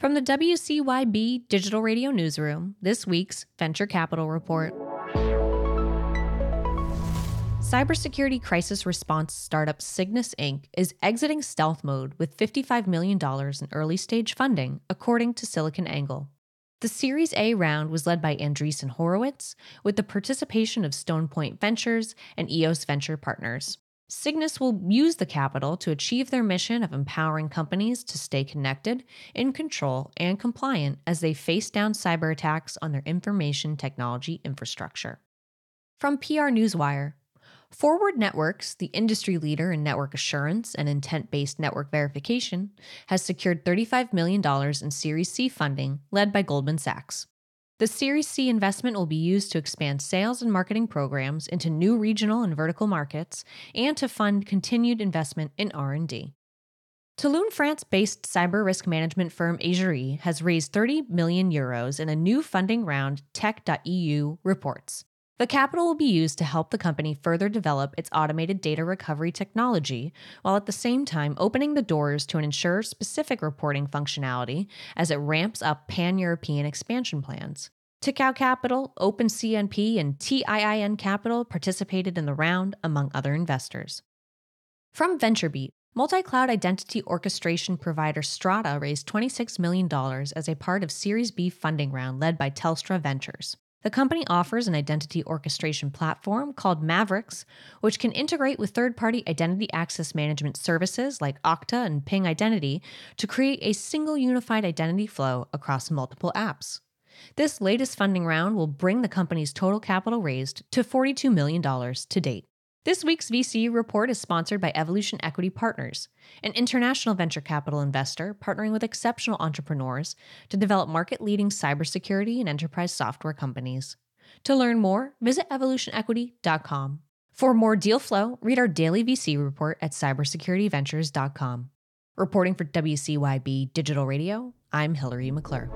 From the WCYB Digital Radio Newsroom, this week's Venture Capital Report. Cybersecurity crisis response startup Cygnvs Inc. is exiting stealth mode with $55 million in early stage funding, according to SiliconANGLE. The Series A round was led by Andreessen Horowitz, with the participation of StonePoint Ventures and EOS Venture Partners. Cygnvs will use the capital to achieve their mission of empowering companies to stay connected, in control, and compliant as they face down cyber attacks on their information technology infrastructure. From PR Newswire, Forward Networks, the industry leader in network assurance and intent based network verification, has secured $35 million in Series C funding led by Goldman Sachs. The Series C investment will be used to expand sales and marketing programs into new regional and vertical markets and to fund continued investment in R&D. Toulon, France-based cyber risk management firm Egerie has raised 30 million euros in a new funding round, Tech.eu reports. The capital will be used to help the company further develop its automated data recovery technology, while at the same time opening the doors to an insurer specific reporting functionality as it ramps up pan European expansion plans. Tikehau Capital, OpenCNP, and TIIN Capital participated in the round, among other investors. From VentureBeat, multi cloud identity orchestration provider Strata raised $26 million as a part of Series B funding round led by Telstra Ventures. The company offers an identity orchestration platform called Maverics, which can integrate with third party identity access management services like Okta and Ping Identity to create a single unified identity flow across multiple apps. This latest funding round will bring the company's total capital raised to $42 million to date. This week's VC report is sponsored by Evolution Equity Partners, an international venture capital investor partnering with exceptional entrepreneurs to develop market leading cybersecurity and enterprise software companies. To learn more, visit evolutionequity.com. For more deal flow, read our daily VC report at cybersecurityventures.com. Reporting for WCYB Digital Radio, I'm Hillary McClure.